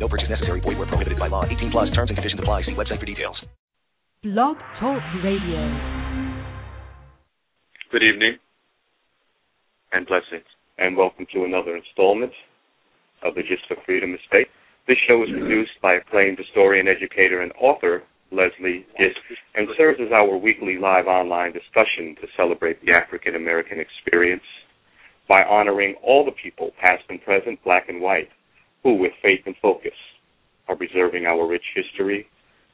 No purchase necessary. Void where prohibited by law. 18 plus terms and conditions apply. See website for details. Blog Talk Radio. Good evening and blessings, and welcome to another installment of the Gist for Freedom Estate. This show is produced by acclaimed historian, educator, and author Lesley Gist and serves as our weekly live online discussion to celebrate the African American experience by honoring all the people, past and present, black and white, who, with faith and focus, are preserving our rich history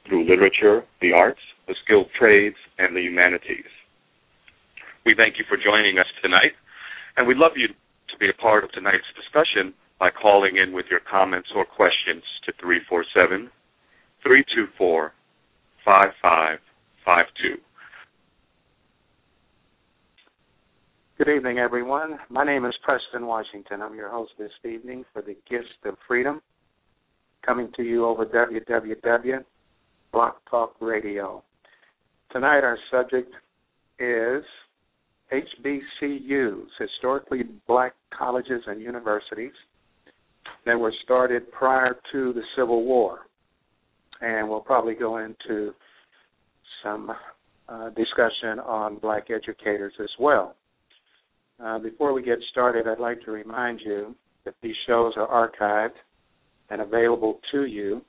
through literature, the arts, the skilled trades, and the humanities. We thank you for joining us tonight, and we'd love you to be a part of tonight's discussion by calling in with your comments or questions to 347 324 5552. Good evening, everyone. My name is Preston Washington. I'm your host this evening for the Gist of Freedom, coming to you over www. Blog Talk Radio. Tonight, our subject is HBCUs, historically black colleges and universities that were started prior to the Civil War. And we'll probably go into some uh, discussion on black educators as well. Uh, before we get started, I'd like to remind you that these shows are archived and available to you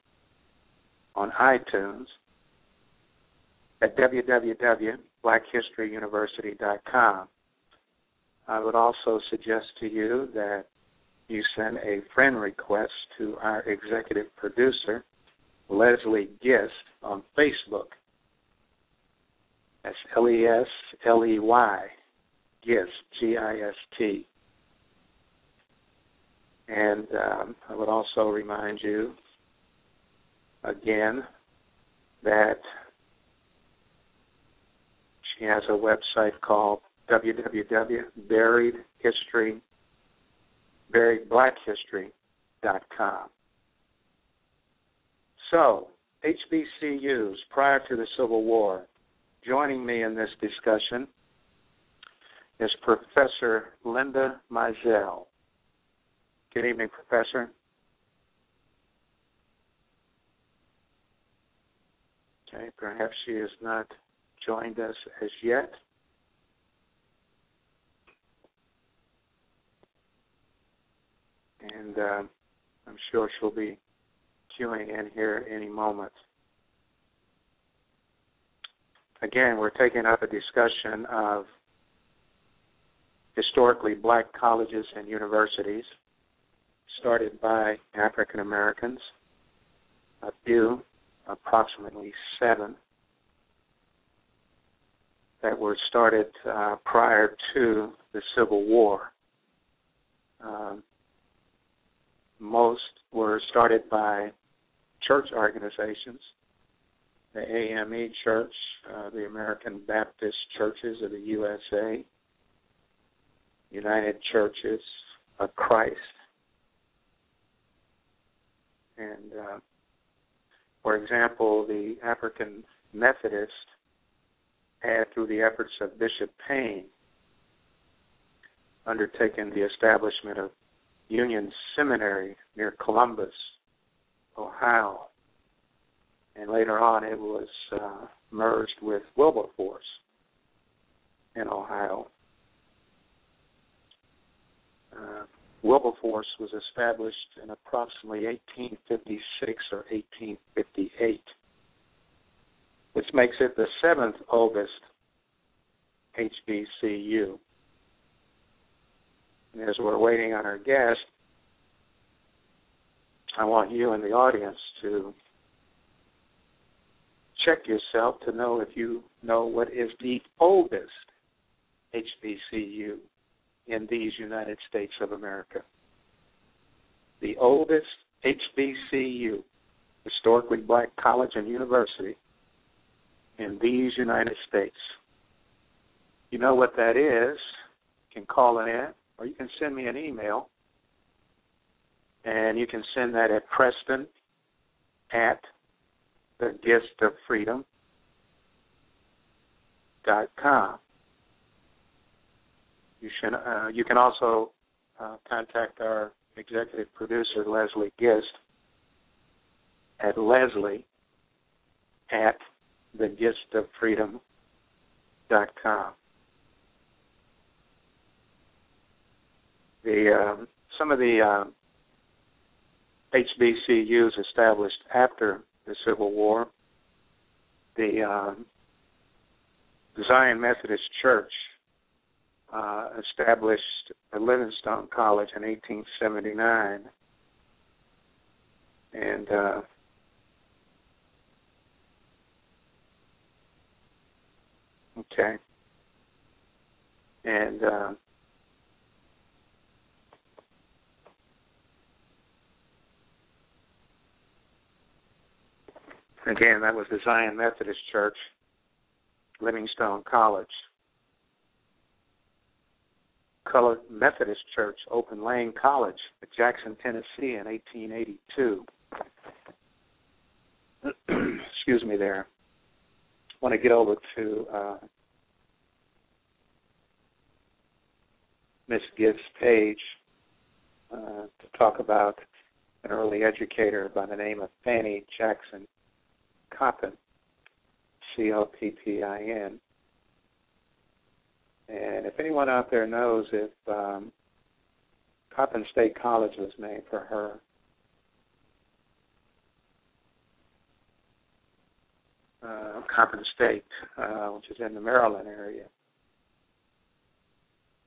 on iTunes at www.blackhistoryuniversity.com. I would also suggest to you that you send a friend request to our executive producer, Lesley Gist, on Facebook. That's L E S L E Y, Gist, G I S T. And um, I would also remind you again that she has a website called www.buriedhistory buriedblackhistory.com. So, HBCUs prior to the Civil War. Joining me in this discussion is Professor Linda Mizell. Good evening, Professor. Okay, perhaps she has not joined us as yet. And uh, I'm sure she'll be queuing in here any moment. Again, we're taking up a discussion of historically black colleges and universities started by African Americans, a few, approximately seven, that were started uh, prior to the Civil War. Um, most were started by church organizations, the AME Church, uh, the American Baptist Churches of the USA, United Churches of Christ. And uh, for example, the African Methodist had, through the efforts of Bishop Payne, undertaken the establishment of Union Seminary near Columbus, Ohio. And later on, it was uh, merged with Wilberforce in Ohio. Uh, Wilberforce was established in approximately 1856 or 1858, which makes it the seventh oldest HBCU. And as we're waiting on our guest, I want you in the audience to check yourself to know if you know what is the oldest HBCU in these United States of America. The oldest HBCU, historically black college and university, in these United States. You know what that is. You can call it in, or you can send me an email. And you can send that at Preston at the gist of freedom dot com. You should. Uh, you can also uh, contact our executive producer Lesley Gist at Lesley at the gist of freedom dot com. The um, some of the um, HBCUs established after the Civil War, the um, Zion Methodist Church uh, established at Livingstone College in 1879, and uh, okay, and uh, again, that was the Zion Methodist Church, Livingstone College. Colored Methodist Church, Open Lane College at Jackson, Tennessee in 1882. Excuse me there. I want to get over to uh, Miss Gibbs' page uh, to talk about an early educator by the name of Fanny Jackson Coppin, C O P P I N. And if anyone out there knows if um, Coppin State College was named for her, uh, Coppin State, uh, which is in the Maryland area,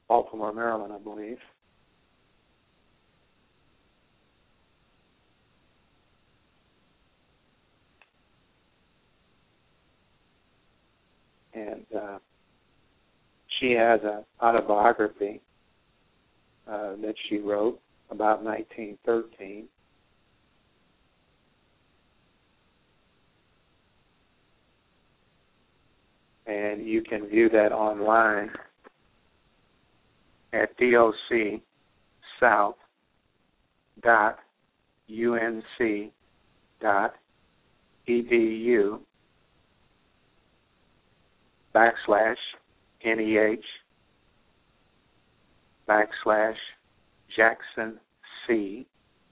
Baltimore, Maryland, I believe. And uh, she has an autobiography uh, that she wrote about 1913. And you can view that online at docSouth.unc.edu backslash NEH backslash Jackson C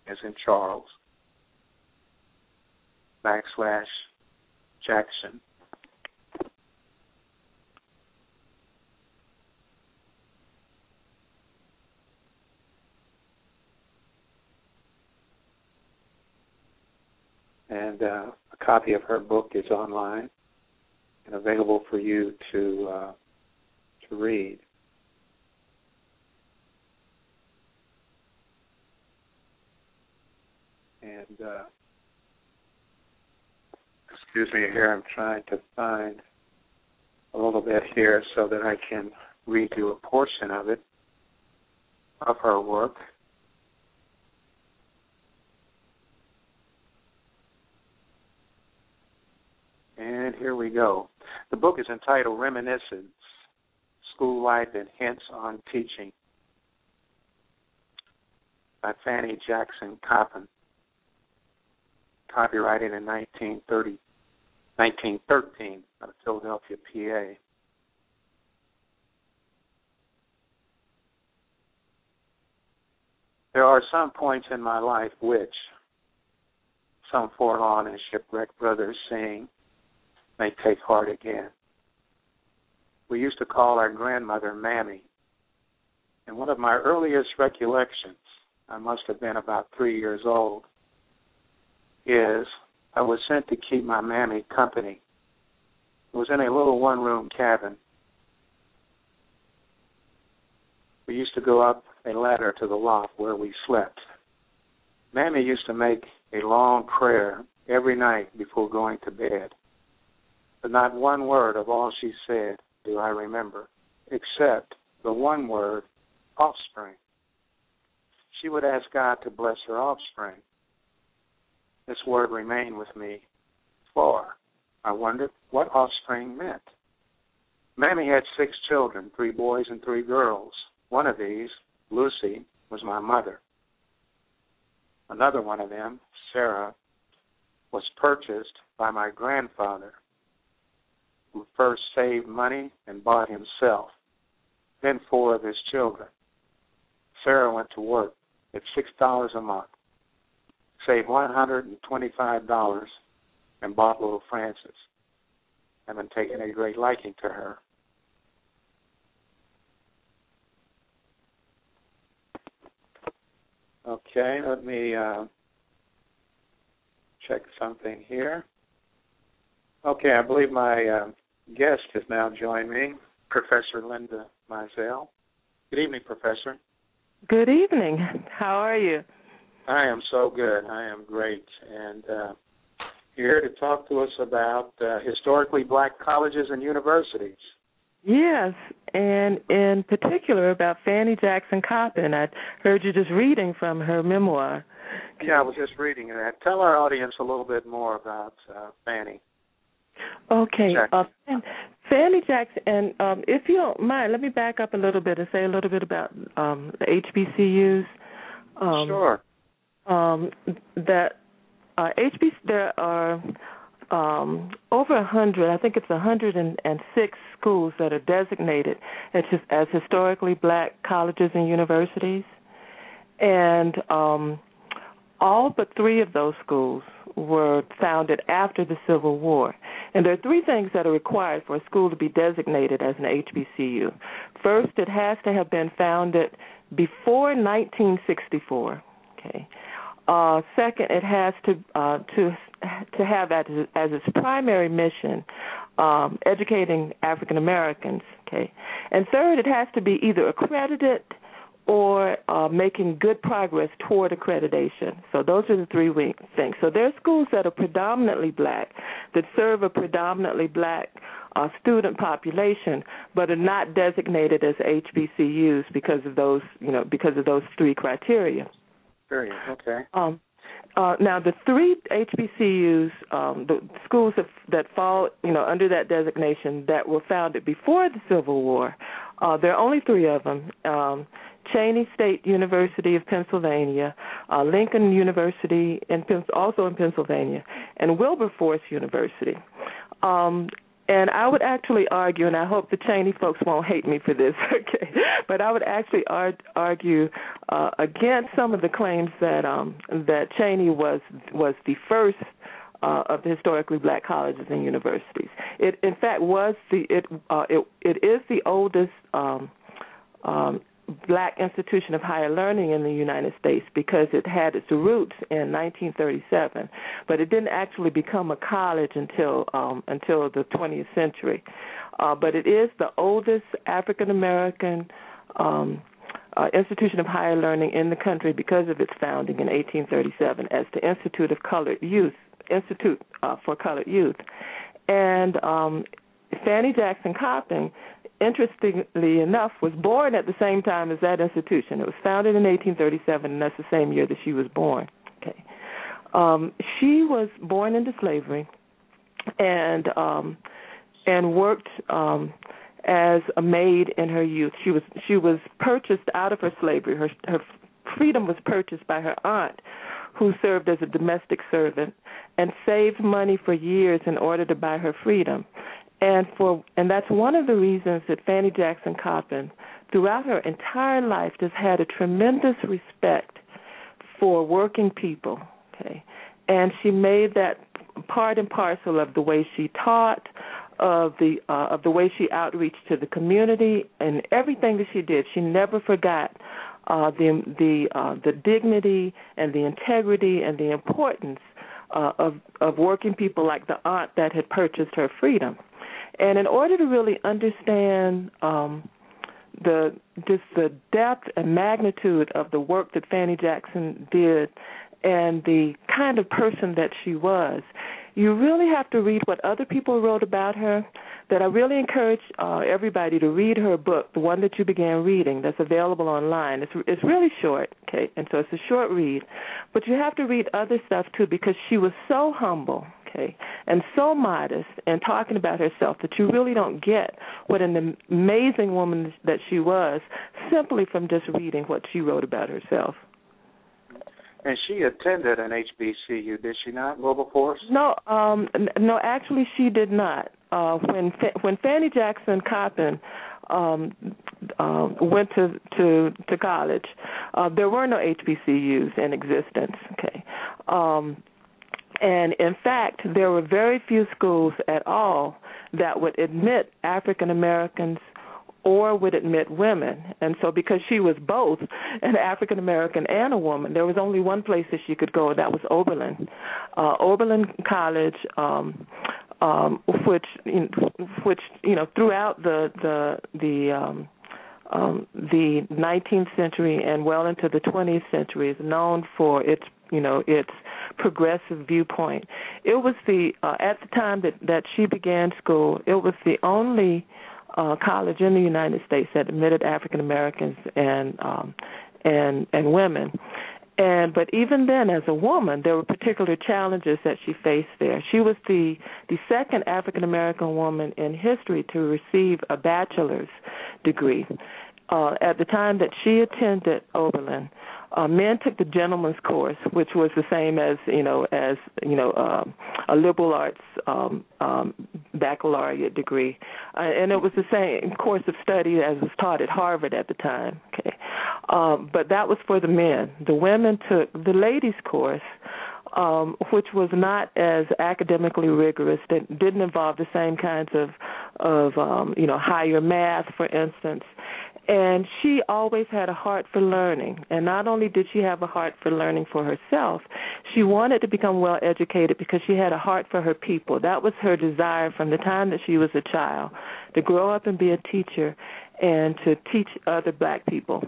as in Charles backslash Jackson. And uh, a copy of her book is online and available for you to uh, to read. And uh, excuse me here, I'm trying to find a little bit here so that I can read you a portion of it, of her work. And here we go. The book is entitled Reminiscence School Life and Hints on Teaching by Fanny Jackson Coppin. Copyrighted in 1930, 1913 out of Philadelphia, PA. There are some points in my life which some forlorn and shipwrecked brothers sing may take heart again. We used to call our grandmother Mammy. And one of my earliest recollections, I must have been about three years old, is I was sent to keep my mammy company. It was in a little one room cabin. We used to go up a ladder to the loft where we slept. Mammy used to make a long prayer every night before going to bed but not one word of all she said do I remember, except the one word, offspring. She would ask God to bless her offspring. This word remained with me for I wondered what offspring meant. Mammy had six children, three boys and three girls. One of these, Lucy, was my mother. Another one of them, Sarah, was purchased by my grandfather, first saved money and bought himself, then four of his children. Sarah went to work at six dollars a month, saved one hundred and bought little Frances. Been taking a great liking to her. Okay, let me uh, check something here. Okay, I believe my uh, guest has now joined me, Professor Linda Mizell. Good evening, Professor. Good evening. How are you? I am so good. I am great. And uh, you're here to talk to us about uh, historically black colleges and universities. Yes, and in particular about Fannie Jackson Coppin. I heard you just reading from her memoir. Yeah, I was just reading that. Tell our audience a little bit more about uh, Fanny. Okay, Jackson. uh, Fanny Jackson, and um, if you don't mind, let me back up a little bit and say a little bit about um, the HBCUs. Um, sure. Um, that uh, HBC, there are um, over a hundred. I think it's a hundred and six schools that are designated as, as historically black colleges and universities, and um, all but three of those schools were founded after the Civil War. And there are three things that are required for a school to be designated as an HBCU. First, it has to have been founded before 1964. Okay. Uh, second, it has to uh, to to have as, as its primary mission um, educating African Americans. Okay, and third, it has to be either accredited or uh, making good progress toward accreditation. So those are the three things. So there are schools that are predominantly black, that serve a predominantly black uh, student population, but are not designated as HBCUs because of those, you know, because of those three criteria. Very okay. Um, uh, now, the three HBCUs, um, the schools that, that fall, you know, under that designation that were founded before the Civil War, uh, there are only three of them. Um, Cheyney State University of Pennsylvania, uh, Lincoln University, also in Pennsylvania, and Wilberforce University. Um, and I would actually argue, and I hope the Cheyney folks won't hate me for this, okay? But I would actually ar- argue uh, against some of the claims that um, that Cheyney was was the first uh, of the historically black colleges and universities. It, in fact, was the it uh, it it is the oldest um, um, black institution of higher learning in the United States because it had its roots in 1937, but it didn't actually become a college until um, until the 20th century. Uh, but it is the oldest African American um, uh, institution of higher learning in the country because of its founding in 1837 as the Institute of Colored Youth Institute uh, for Colored Youth, and um, Fanny Jackson Coppin interestingly enough, was born at the same time as that institution. It was founded in 1837, and that's the same year that she was born. Okay, um, she was born into slavery, and um, and worked um, as a maid in her youth. She was she was purchased out of her slavery. Her her freedom was purchased by her aunt, who served as a domestic servant and saved money for years in order to buy her freedom. And for and that's one of the reasons that Fannie Jackson Coppin, throughout her entire life, has had a tremendous respect for working people. Okay, and she made that part and parcel of the way she taught, of the uh, of the way she outreached to the community, and everything that she did. She never forgot uh, the the uh, the dignity and the integrity and the importance uh, of of working people like the aunt that had purchased her freedom. And in order to really understand um, the just the depth and magnitude of the work that Fanny Jackson did and the kind of person that she was, you really have to read what other people wrote about her. That I really encourage uh, everybody to read her book, the one that you began reading, that's available online. It's it's really short, okay, and so it's a short read, but you have to read other stuff too because she was so humble, okay, and so modest and talking about herself that you really don't get what an amazing woman that she was simply from just reading what she wrote about herself. And she attended an HBCU, did she not, Wilberforce? No, um, no, actually she did not. Uh, when when Fannie Jackson Coppin um, uh, went to to to college, uh, there were no HBCUs in existence. Okay, um, and in fact, there were very few schools at all that would admit African Americans or would admit women. And so, because she was both an African American and a woman, there was only one place that she could go, and that was Oberlin. Uh, Oberlin College, um, um, which, which you know, throughout the the the um, um, the 19th century and well into the 20th century is known for its you know its progressive viewpoint. It was the uh, at the time that that she began school, it was the only uh, college in the United States that admitted African Americans and um, and and women. And but even then, as a woman, there were particular challenges that she faced there. She was the the second African American woman in history to receive a bachelor's degree. Uh, at the time that she attended Oberlin, uh, men took the gentleman's course, which was the same as you know as you know um, a liberal arts um, um, baccalaureate degree, uh, and it was the same course of study as was taught at Harvard at the time. Okay, um, but that was for the men. The women took the ladies' course. Um, which was not as academically rigorous. That didn't involve the same kinds of, of um, you know, higher math, for instance, and she always had a heart for learning. And not only did she have a heart for learning for herself, she wanted to become well educated because she had a heart for her people. That was her desire from the time that she was a child to grow up and be a teacher and to teach other black people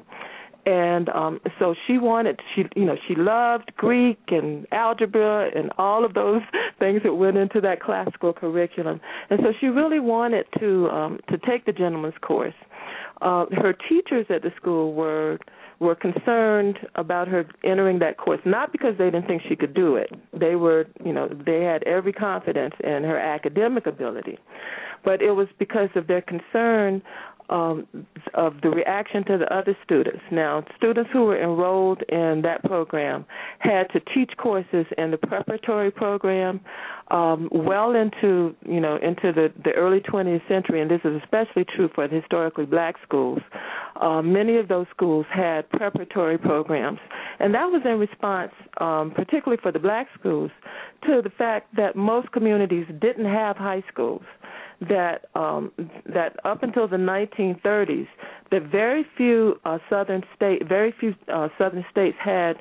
and um so she wanted she you know she loved greek and algebra and all of those things that went into that classical curriculum. And so she really wanted to um to take the gentleman's course. Uh, her teachers at the school were were concerned about her entering that course, not because they didn't think she could do it. They were, you know, they had every confidence in her academic ability, but it was because of their concern um, of the reaction to the other students. Now, students who were enrolled in that program had to teach courses in the preparatory program um, well into you know into the, the early 20th century, and this is especially true for the historically black schools. Uh, many of those schools had preparatory programs, and that was in response, um, particularly for the black schools, to the fact that most communities didn't have high schools that um, that up until the 1930s, that very few uh, southern state, very few uh, southern states had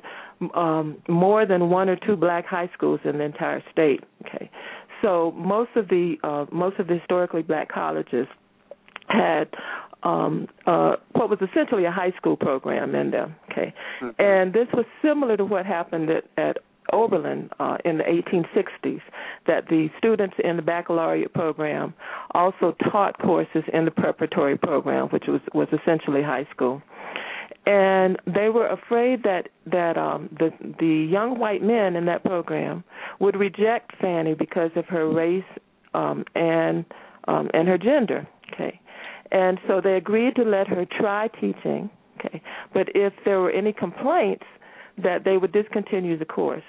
um, more than one or two black high schools in the entire state. Okay, so most of the uh, most of the historically black colleges had um, uh, what was essentially a high school program in them. Okay, mm-hmm. and this was similar to what happened at, at Oberlin uh, in the 1860s that the students in the baccalaureate program also taught courses in the preparatory program, which was was essentially high school. And they were afraid that that um, the the young white men in that program would reject Fanny because of her race um, and um, and her gender. Okay, and so they agreed to let her try teaching. Okay, but if there were any complaints, that they would discontinue the course.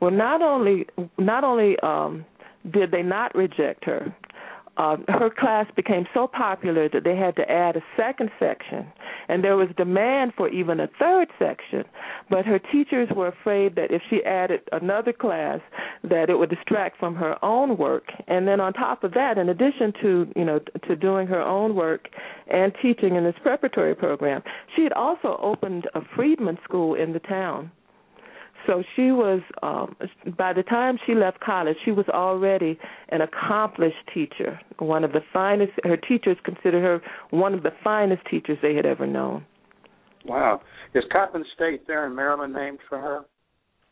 Well, not only not only um, did they not reject her, uh, her class became so popular that they had to add a second section, and there was demand for even a third section. But her teachers were afraid that if she added another class, that it would distract from her own work. And then on top of that, in addition to you know to doing her own work and teaching in this preparatory program, she had also opened a freedman school in the town so she was um by the time she left college she was already an accomplished teacher one of the finest her teachers considered her one of the finest teachers they had ever known. Wow. Is coppin state there in maryland named for her?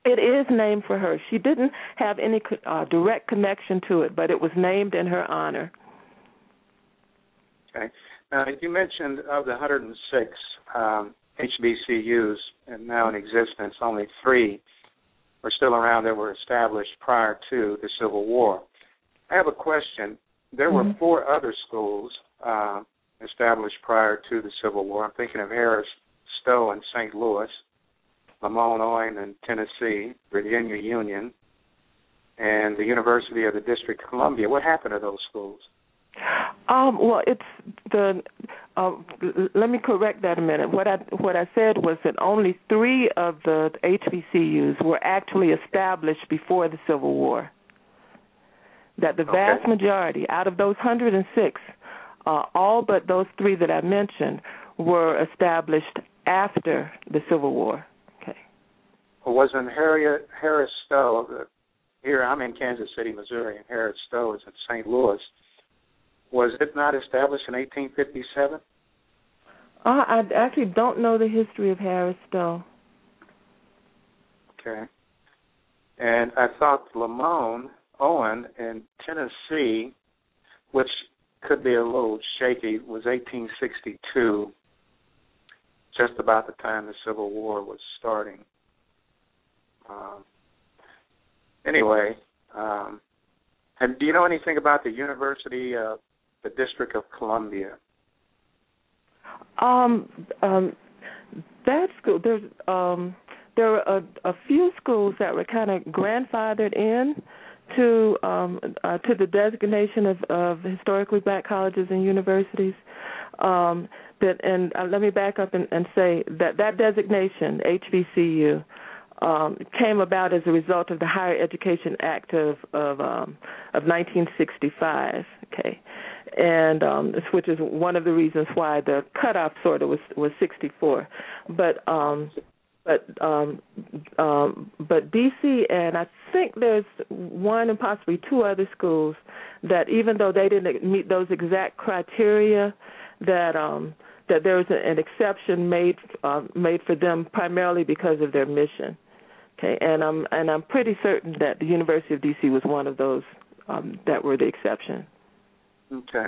It is named for her. She didn't have any uh, direct connection to it but it was named in her honor. Okay. Now you mentioned of the 106 um, HBCUs and now in existence, only three are still around that were established prior to the Civil War. I have a question. There mm-hmm. were four other schools uh, established prior to the Civil War. I'm thinking of Harris Stowe in St. Louis, LeMoyne-Owen in Tennessee, Virginia Union, and the University of the District of Columbia. What happened to those schools? Um, well, it's the. Uh, let me correct that a minute. What I what I said was that only three of the HBCUs were actually established before the Civil War. That the vast okay. majority, out of those 106, uh, all but those three that I mentioned, were established after the Civil War. Okay. Well, wasn't Harriet Harris Stowe? Here I'm in Kansas City, Missouri, and Harriet Stowe is in St. Louis was it not established in 1857? Uh, I actually don't know the history of Harris Stowe. Okay. And I thought Lamont Owen in Tennessee, which could be a little shaky, was 1862, just about the time the Civil War was starting. Um, anyway, um, and do you know anything about the University of the District of Columbia? Um, um, that school, there's um, there are a, a few schools that were kind of grandfathered in to um, uh, to the designation of, of historically black colleges and universities. Um, that and uh, let me back up and, and say that that designation HBCU um, came about as a result of the Higher Education Act of of, um, of 1965. Okay, and um, which is one of the reasons why the cutoff sort of was was 64. But um, but um, um, but DC and I think there's one and possibly two other schools that even though they didn't meet those exact criteria, that um, that there was an exception made uh, made for them primarily because of their mission. Okay, and I'm and I'm pretty certain that the University of DC was one of those um, that were the exception. Okay.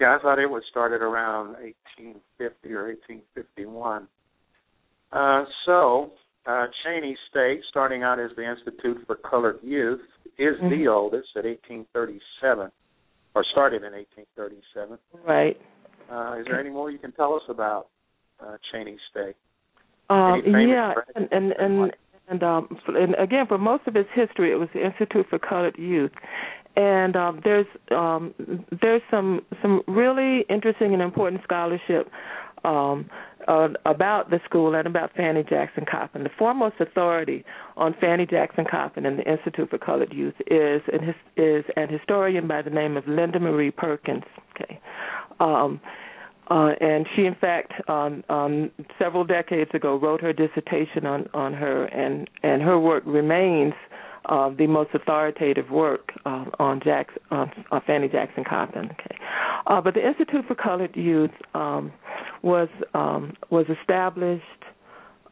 Yeah, I thought it was started around 1850 or 1851. Uh, so, uh, Cheyney State, starting out as the Institute for Colored Youth, is mm-hmm. the oldest at 1837, or started in 1837. Right. Uh, is there any more you can tell us about uh, Cheyney State? Um, yeah, and and and, and, um, and again, for most of its history, it was the Institute for Colored Youth, and um, there's um, there's some some really interesting and important scholarship um, uh, about the school and about Fannie Jackson Coppin. The foremost authority on Fannie Jackson Coppin and the Institute for Colored Youth is an, is an historian by the name of Linda Marie Perkins. Okay. Um, uh, and she, in fact, um, um, several decades ago, wrote her dissertation on, on her, and, and her work remains uh, the most authoritative work uh, on Jackson, on, on Fannie Jackson Coppin. Okay, uh, but the Institute for Colored Youth um, was um, was established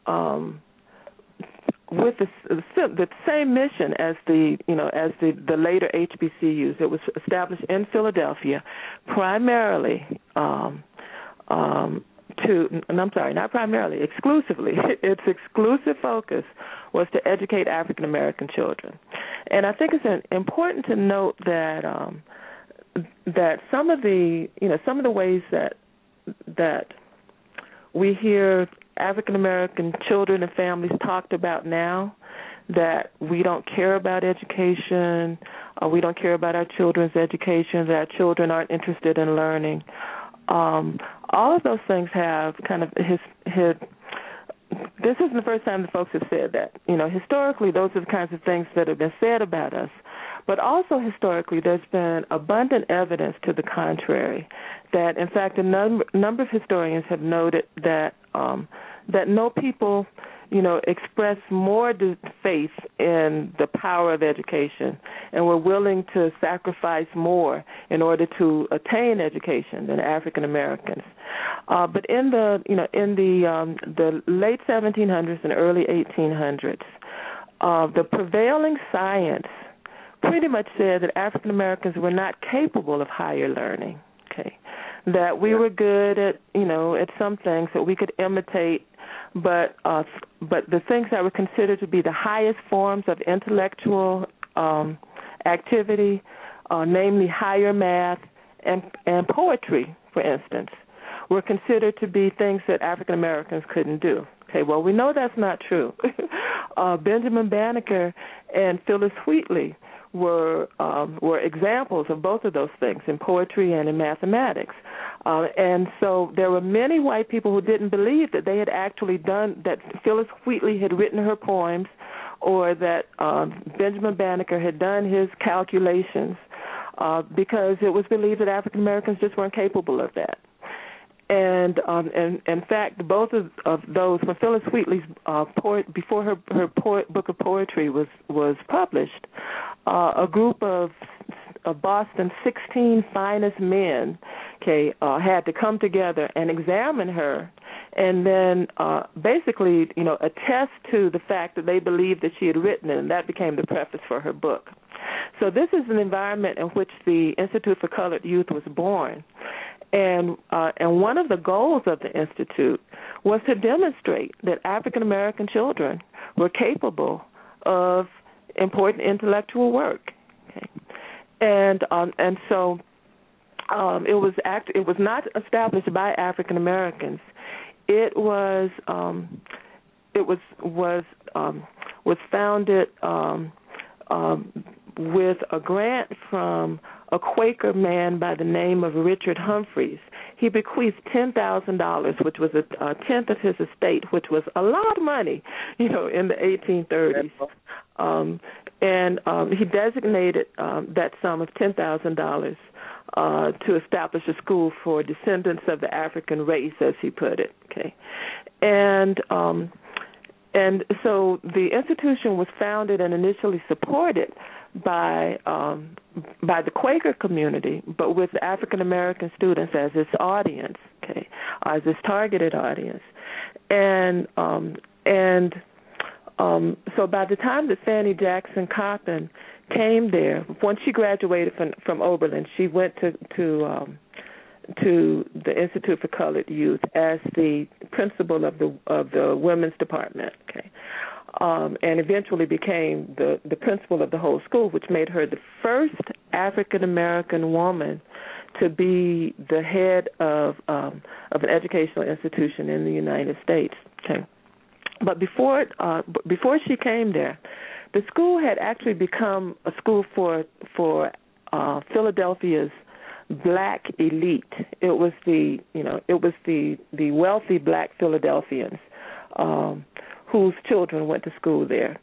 um, with the, the same mission as the you know as the the later HBCUs. It was established in Philadelphia, primarily. Um, um, to, and I'm sorry, not primarily, exclusively, its exclusive focus was to educate African American children. And I think it's important to note that um, that some of the you know some of the ways that that we hear African American children and families talked about now that we don't care about education, uh, we don't care about our children's education, that our children aren't interested in learning. Um, all of those things have kind of his his this isn't the first time the folks have said that. You know, historically, those are the kinds of things that have been said about us. But also historically, there's been abundant evidence to the contrary. That, in fact, a number, number of historians have noted that um, that no people you know, express more faith in the power of education and were willing to sacrifice more in order to attain education than African Americans. Uh, but in the, you know, in the um, the late 1700s and early 1800s, uh, the prevailing science pretty much said that African Americans were not capable of higher learning. Okay, that we were good at, you know, at some things that we could imitate but uh, but the things that were considered to be the highest forms of intellectual um, activity, uh, namely higher math and and poetry, for instance, were considered to be things that African Americans couldn't do. Okay, well we know that's not true. uh, Benjamin Banneker and Phillis Wheatley were um, were examples of both of those things in poetry and in mathematics. Uh, and so there were many white people who didn't believe that they had actually done that. Phillis Wheatley had written her poems, or that um, Benjamin Banneker had done his calculations, uh, because it was believed that African Americans just weren't capable of that and um and in fact both of of those when Phillis Wheatley's uh poet before her her poet, book of poetry was was published uh a group of of Boston's 16 finest men okay uh had to come together and examine her and then uh basically you know attest to the fact that they believed that she had written it and that became the preface for her book so this is an environment in which the Institute for Colored Youth was born and uh, and one of the goals of the institute was to demonstrate that African American children were capable of important intellectual work. And um, and so um, it was act it was not established by African Americans. It was um, it was was um, was founded um, um, with a grant from a Quaker man by the name of Richard Humphreys. He bequeathed ten thousand dollars, which was a, a tenth of his estate, which was a lot of money, you know, in the 1830s. Um, and um, he designated um, that sum of ten thousand dollars uh, to establish a school for descendants of the African race, as he put it. Okay, and um, and so the institution was founded and initially supported by um, by the Quaker community, but with African American students as its audience, okay, as its targeted audience, and um, and um, so by the time that Fanny Jackson Coppin came there, once she graduated from from Oberlin, she went to to um, to the Institute for Colored Youth as the principal of the of the women's department. Okay, um, and eventually became the, the principal of the whole school, which made her the first African American woman to be the head of um, of an educational institution in the United States. Okay. But before uh, before she came there, the school had actually become a school for for uh, Philadelphia's black elite. It was the you know it was the the wealthy black Philadelphians um, whose children went to school there.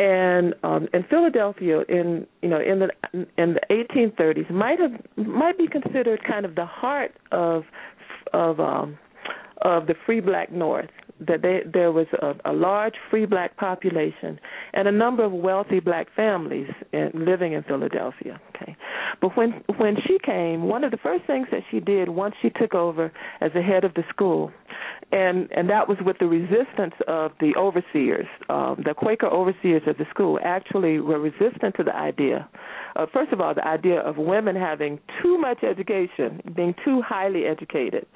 And um, in Philadelphia, in you know in the in the 1830s, might have might be considered kind of the heart of of um, of the free black North. That they, there was a, a large free black population and a number of wealthy black families in, living in Philadelphia. Okay, but when when she came, one of the first things that she did once she took over as the head of the school and and that was with the resistance of the overseers. Um, the Quaker overseers of the school actually were resistant to the idea. Uh, first of all, the idea of women having too much education, being too highly educated,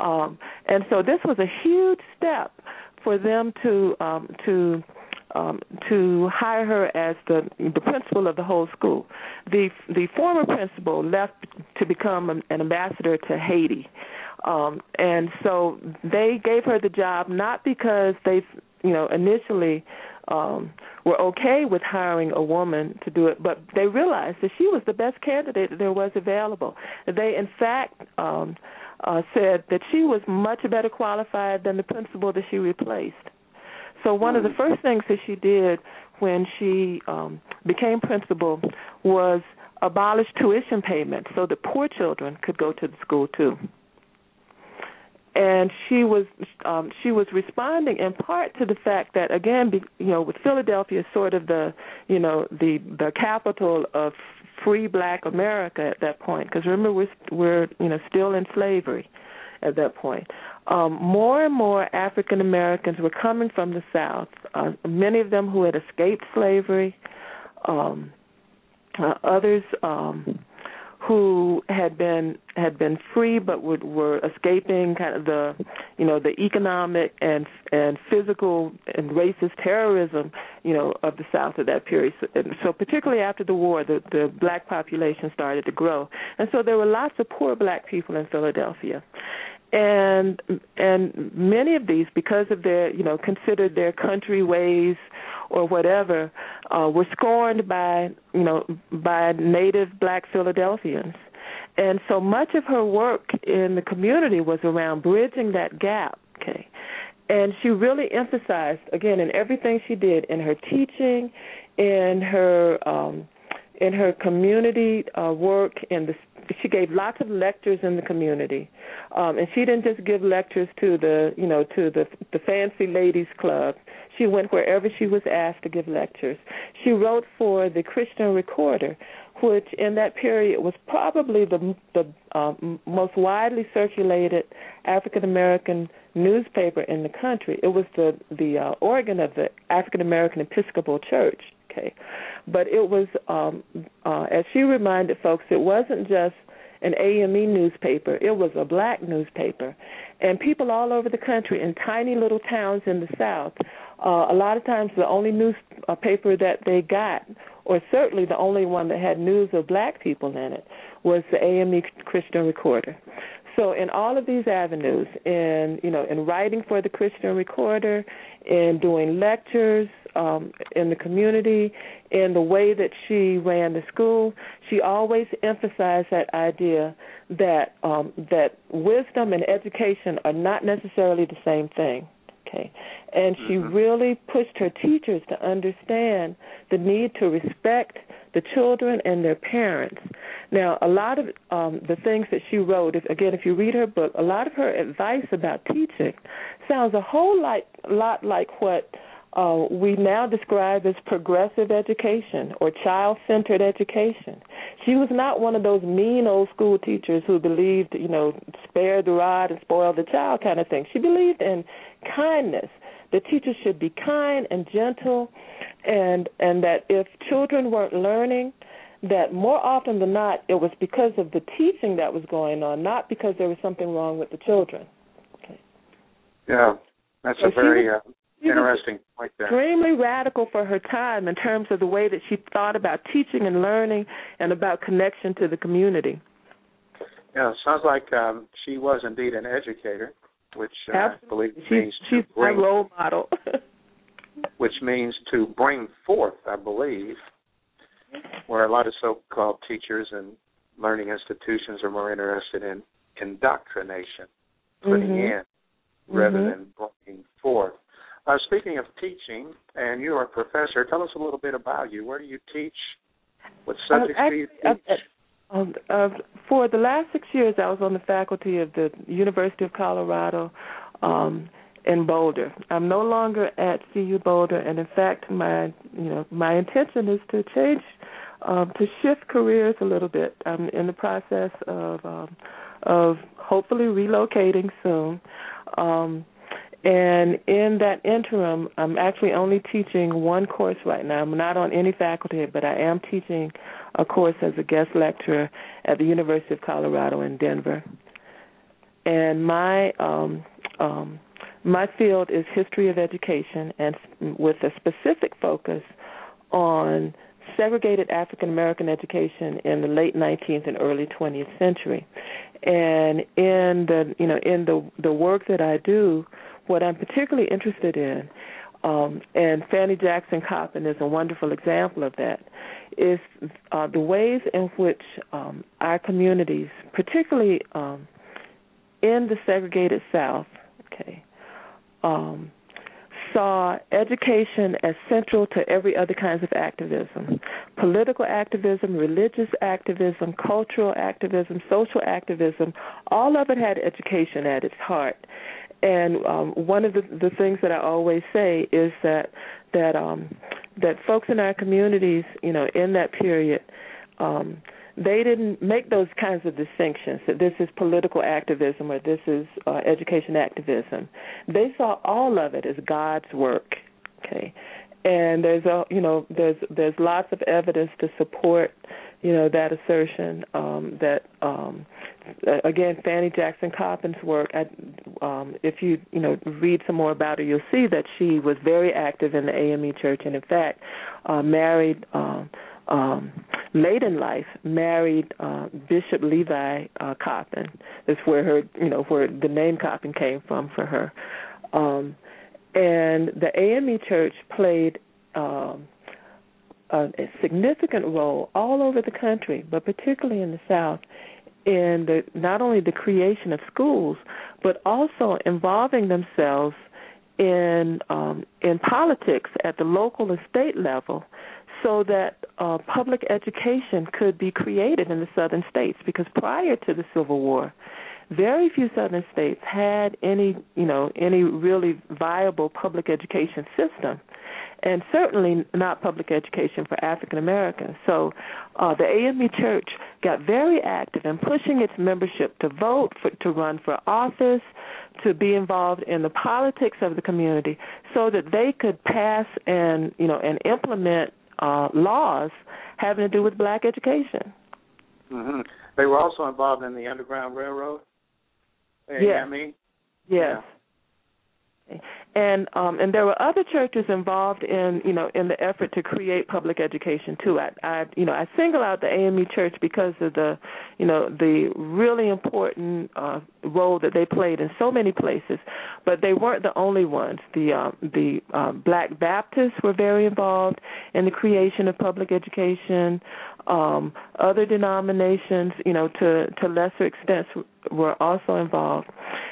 um, and so this was a huge step for them to um, to um, to hire her as the the principal of the whole school. The the former principal left to become an ambassador to Haiti um, and so they gave her the job not because they, you know, initially um, were okay with hiring a woman to do it, but they realized that she was the best candidate that there was available. They, in fact, um, uh, said that she was much better qualified than the principal that she replaced. So one of the first things that she did when she um, became principal was abolish tuition payments so that poor children could go to the school too and she was um she was responding in part to the fact that again be, you know with Philadelphia sort of the you know the the capital of free black America at that point because remember we're we're you know still in slavery at that point. Um more and more African Americans were coming from the south. Uh, many of them who had escaped slavery um uh, others um who had been had been free but would, were escaping kind of the you know the economic and and physical and racist terrorism you know of the South at that period. So, and so particularly after the war, the the black population started to grow, and so there were lots of poor black people in Philadelphia and and many of these because of their you know considered their country ways or whatever uh were scorned by you know by native black Philadelphians. And so much of her work in the community was around bridging that gap okay? And she really emphasized again in everything she did in her teaching in her um in her community uh, work in the she gave lots of lectures in the community. Um and she didn't just give lectures to the you know to the the fancy ladies club. She went wherever she was asked to give lectures. She wrote for the christian recorder which in that period was probably the the um, most widely circulated african american newspaper in the country. It was the the uh, organ of the african american episcopal church okay. But it was um uh as she reminded folks it wasn't just an AME newspaper. It was a black newspaper. And people all over the country in tiny little towns in the south uh a lot of times the only newspaper that they got or certainly the only one that had news of black people in it was the AME Christian Recorder so in all of these avenues in you know in writing for the Christian Recorder in doing lectures um, in the community, in the way that she ran the school, she always emphasized that idea that um, that wisdom and education are not necessarily the same thing. Okay, and she mm-hmm. really pushed her teachers to understand the need to respect the children and their parents. Now, a lot of um, the things that she wrote, if, again, if you read her book, a lot of her advice about teaching sounds a whole lot, lot like what uh, we now describe as progressive education or child centered education. She was not one of those mean old school teachers who believed, you know, spare the rod and spoil the child kind of thing. She believed in kindness. The teachers should be kind and gentle and and that if children weren't learning that more often than not it was because of the teaching that was going on, not because there was something wrong with the children. Okay. Yeah. That's a very uh, Interesting point there. Extremely radical for her time in terms of the way that she thought about teaching and learning and about connection to the community. Yeah, sounds like um, she was indeed an educator, which uh, I believe she, means she's to bring, role model. which means to bring forth, I believe, where a lot of so-called teachers and learning institutions are more interested in indoctrination, putting mm-hmm. in rather mm-hmm. than bringing forth. Uh, speaking of teaching, and you are a professor, tell us a little bit about you. Where do you teach? What subjects uh, do you teach? Um, uh, for the last six years, I was on the faculty of the University of Colorado um, in Boulder. I'm no longer at CU Boulder, and in fact, my you know my intention is to change, um, to shift careers a little bit. I'm in the process of um, of hopefully relocating soon. Um, and in that interim, I'm actually only teaching one course right now. I'm not on any faculty, but I am teaching a course as a guest lecturer at the University of Colorado in Denver. And my um, um, my field is history of education, and with a specific focus on segregated African American education in the late 19th and early 20th century. And in the you know in the the work that I do what I'm particularly interested in, um, and Fannie Jackson Coppin is a wonderful example of that, is uh, the ways in which um, our communities, particularly um, in the segregated South, okay, um, saw education as central to every other kinds of activism political activism, religious activism, cultural activism, social activism. All of it had education at its heart. And um, one of the, the things that I always say is that that um, that folks in our communities, you know, in that period, um, they didn't make those kinds of distinctions that this is political activism or this is uh, education activism. They saw all of it as God's work. Okay, and there's a you know there's there's lots of evidence to support you know that assertion um, that um, again Fannie Jackson Coppin's work. I, um, if you you know read some more about her, you'll see that she was very active in the AME Church, and in fact uh, married. Um, um, late in life, married uh, Bishop Levi uh, Coppin. That's where her, you know, where the name Coppin came from for her. Um, and the AME Church played um, a, a significant role all over the country, but particularly in the South, in the not only the creation of schools, but also involving themselves in um, in politics at the local and state level, so that uh, public education could be created in the southern states. Because prior to the Civil War, very few southern states had any you know any really viable public education system and certainly not public education for African Americans. So uh, the AME Church got very active in pushing its membership to vote, for, to run for office, to be involved in the politics of the community, so that they could pass and you know and implement uh, laws having to do with black education. Mm-hmm. They were also involved in the Underground Railroad. Yes. AME? Yes. Yeah and um and there were other churches involved in you know in the effort to create public education too i i you know i single out the ame church because of the you know the really important uh role that they played in so many places but they weren't the only ones the uh, the uh, black baptists were very involved in the creation of public education um other denominations you know to to lesser extents were also involved.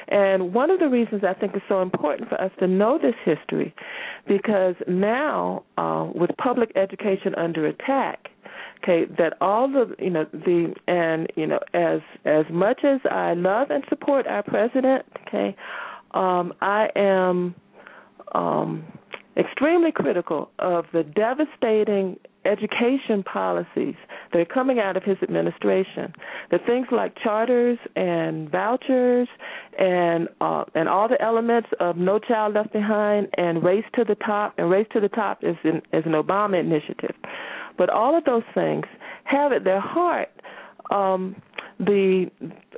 And one of the reasons I think it's so important for us to know this history, because now uh, with public education under attack, okay, that all the you know the and you know as as much as I love and support our president, okay, um, I am um, extremely critical of the devastating education policies that are coming out of his administration. The things like charters and vouchers and uh, and all the elements of No Child Left Behind and Race to the Top and Race to the Top is an, is an Obama initiative. But all of those things have at their heart um, the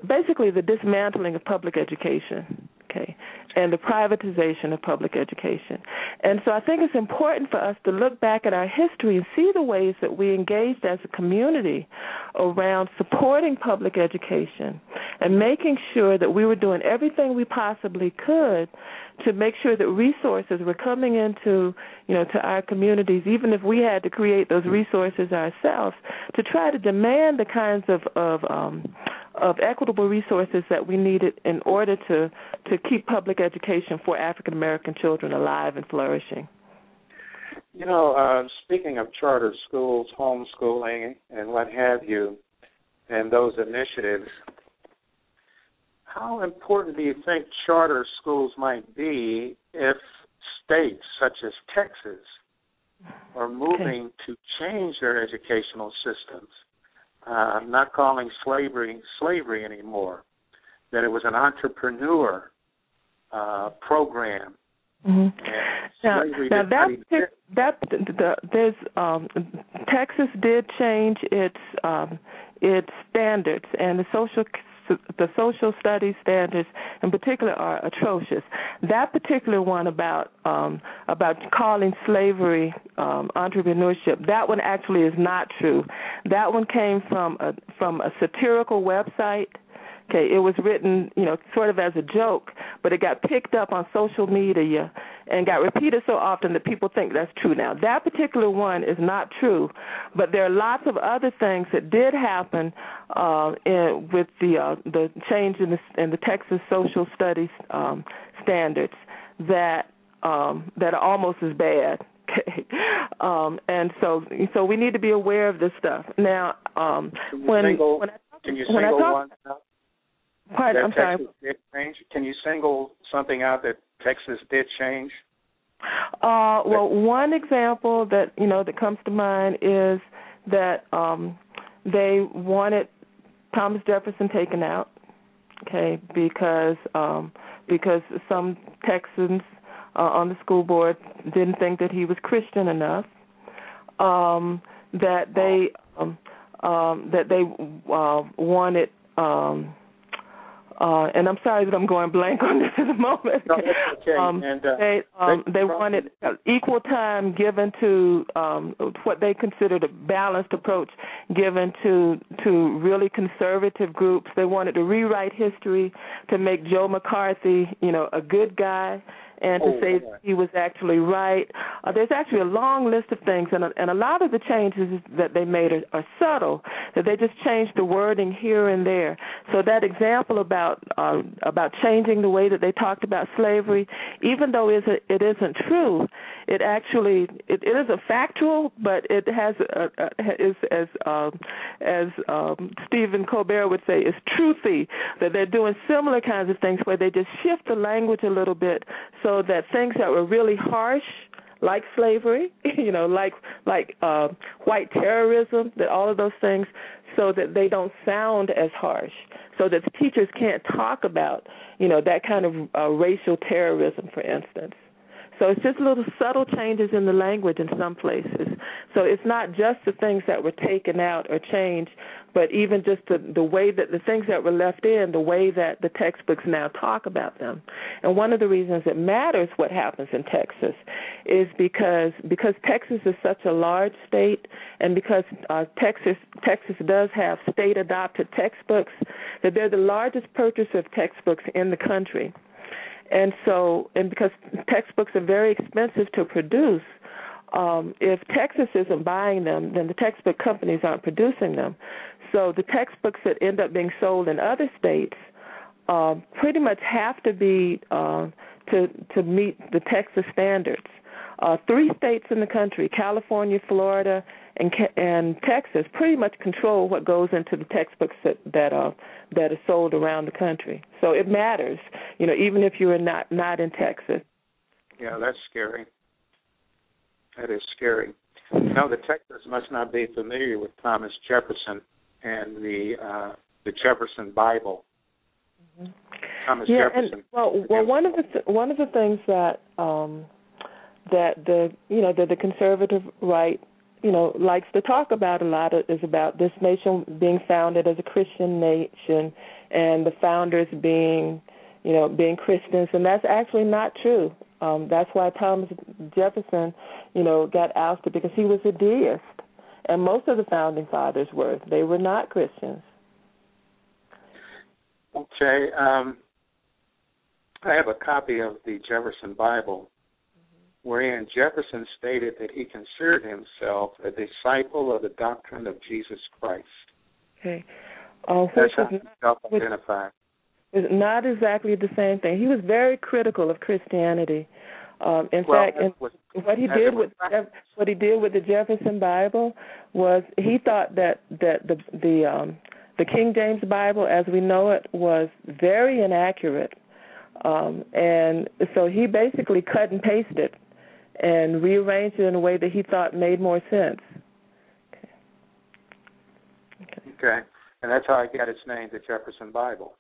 basically the dismantling of public education. Okay, and the privatization of public education. And so I think it's important for us to look back at our history and see the ways that we engaged as a community around supporting public education and making sure that we were doing everything we possibly could to make sure that resources were coming into, you know, to our communities, even if we had to create those resources ourselves, to try to demand the kinds of, of um, of equitable resources that we needed in order to to keep public education for African American children alive and flourishing. You know, uh, speaking of charter schools, homeschooling, and what have you, and those initiatives, how important do you think charter schools might be if states such as Texas are moving okay. to change their educational systems uh, not calling slavery slavery anymore, that it was an entrepreneur uh, program. Mm-hmm. Now, now that that the, there's um, Texas did change its um, its standards and the social the social studies standards in particular are atrocious. That particular one about um, about calling slavery um, entrepreneurship, that one actually is not true. That one came from a from a satirical website Okay, it was written, you know, sort of as a joke, but it got picked up on social media and got repeated so often that people think that's true now. That particular one is not true, but there are lots of other things that did happen uh, in, with the uh, the change in the in the Texas social studies um, standards that um, that are almost as bad. Okay, um, and so so we need to be aware of this stuff. Now, um, when single, when I talk, can you single talk, Pardon, I'm sorry. Did change? Can you single something out that Texas did change? Uh, well, one example that you know that comes to mind is that um, they wanted Thomas Jefferson taken out, okay, because um, because some Texans uh, on the school board didn't think that he was Christian enough. Um, that they um, um, that they uh, wanted. Um, uh, and I'm sorry that I'm going blank on this at the moment. No, that's okay. um, and, uh, they um, they- they wanted equal time given to um, what they considered a balanced approach given to to really conservative groups. They wanted to rewrite history to make Joe McCarthy, you know, a good guy, and to Oh, say he was actually right. Uh, there's actually a long list of things, and a, and a lot of the changes that they made are, are subtle. That they just changed the wording here and there. So that example about uh, about changing the way that they talked about slavery, even though it isn't true, it actually it, it is a factual, but it has a, a, is as um, as um, Stephen Colbert would say, is truthy. That they're doing similar kinds of things where they just shift the language a little bit so that things that were really harsh like slavery, you know, like like uh, white terrorism, that all of those things, so that they don't sound as harsh, so that teachers can't talk about, you know, that kind of uh, racial terrorism, for instance. So it's just little subtle changes in the language in some places. So it's not just the things that were taken out or changed, but even just the, the way that the things that were left in, the way that the textbooks now talk about them. And one of the reasons it matters what happens in Texas is because because Texas is such a large state, and because uh, Texas Texas does have state adopted textbooks, that they're the largest purchaser of textbooks in the country. And so, and because textbooks are very expensive to produce, um, if Texas isn't buying them, then the textbook companies aren't producing them. So the textbooks that end up being sold in other states uh, pretty much have to be uh, to to meet the Texas standards. Uh, three states in the country, California, Florida, and and Texas, pretty much control what goes into the textbooks that that are that are sold around the country. So it matters, you know, even if you are not not in Texas. Yeah, that's scary. That is scary. No, the Texans must not be familiar with Thomas Jefferson and the uh, the Jefferson Bible. Mm-hmm. Thomas yeah, Jefferson. and well, well, one of the th- one of the things that um, that the you know that the conservative right you know likes to talk about a lot is about this nation being founded as a Christian nation and the founders being you know being Christians, and that's actually not true. Um, that's why Thomas Jefferson, you know, got ousted because he was a deist, and most of the founding fathers were. They were not Christians. Okay, um, I have a copy of the Jefferson Bible, wherein Jefferson stated that he considered himself a disciple of the doctrine of Jesus Christ. Okay, uh, That's which how was he not, self-identified. not exactly the same thing. He was very critical of Christianity. Um, in Well, fact, in, was- what he did with Jeff- what he did with the Jefferson Bible was he thought that that the the um, the King James Bible, as we know it, was very inaccurate, um, and so he basically cut and pasted and rearranged it in a way that he thought made more sense. Okay, okay, and that's how he got its name, the Jefferson Bible.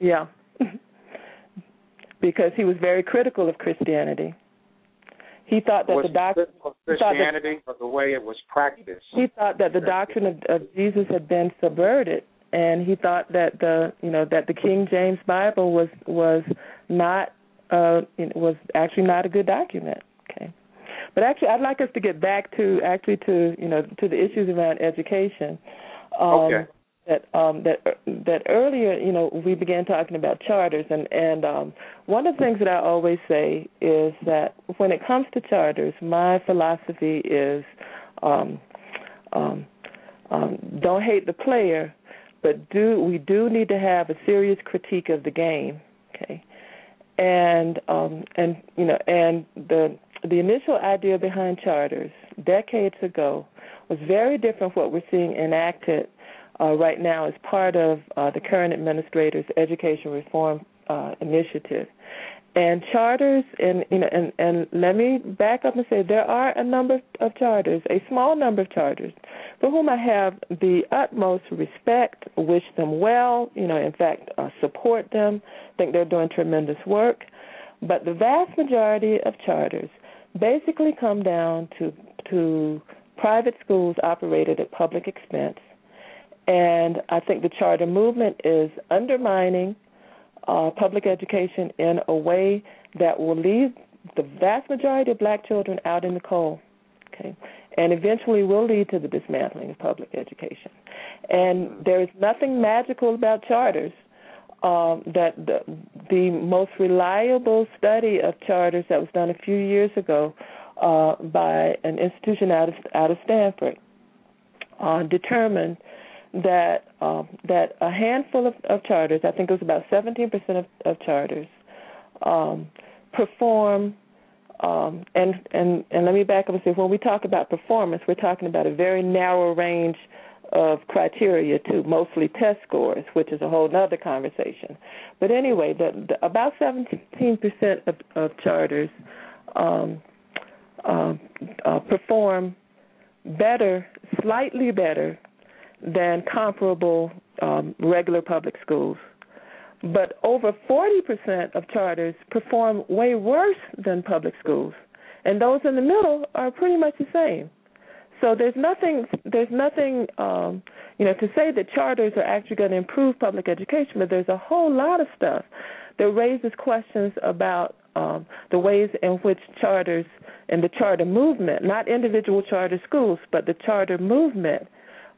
Yeah. because he was very critical of Christianity. He thought that was the doctrine of that- Christianity or the way it was practiced. he thought that the doctrine of, of Jesus had been subverted and he thought that the you know that the King James Bible was was not uh was actually not a good document. But actually I'd like us to get back to actually to you know to the issues around education. Um Okay. that um that that earlier you know we began talking about charters and and um one of the things that I always say is that when it comes to charters my philosophy is um um um don't hate the player but do we do need to have a serious critique of the game okay and um and you know and the the initial idea behind charters decades ago was very different from what we're seeing enacted uh, right now as part of uh, the current administrator's education reform uh, initiative. And charters, and you know, and, and let me back up and say there are a number of charters, a small number of charters, for whom I have the utmost respect, wish them well, you know, in fact, uh, support them, think they're doing tremendous work. But the vast majority of charters basically come down to to private schools operated at public expense. And I think the charter movement is undermining uh, public education in a way that will leave the vast majority of black children out in the cold. Okay, and eventually will lead to the dismantling of public education. And there is nothing magical about charters. Um, that the, the most reliable study of charters that was done a few years ago uh, by an institution out of out of Stanford uh, determined that um, that a handful of, of charters, I think it was about 17% of, of charters, um, perform. Um, and and and let me back up and say, when we talk about performance, we're talking about a very narrow range of criteria too, mostly test scores, which is a whole other conversation. But anyway, the, the, about 17% of, of charters um, uh, uh, perform better, slightly better than comparable um, regular public schools. But over 40% of charters perform way worse than public schools, and those in the middle are pretty much the same. So there's nothing, there's nothing, um, you know, to say that charters are actually going to improve public education, but there's a whole lot of stuff that raises questions about um, the ways in which charters and the charter movement, not individual charter schools, but the charter movement,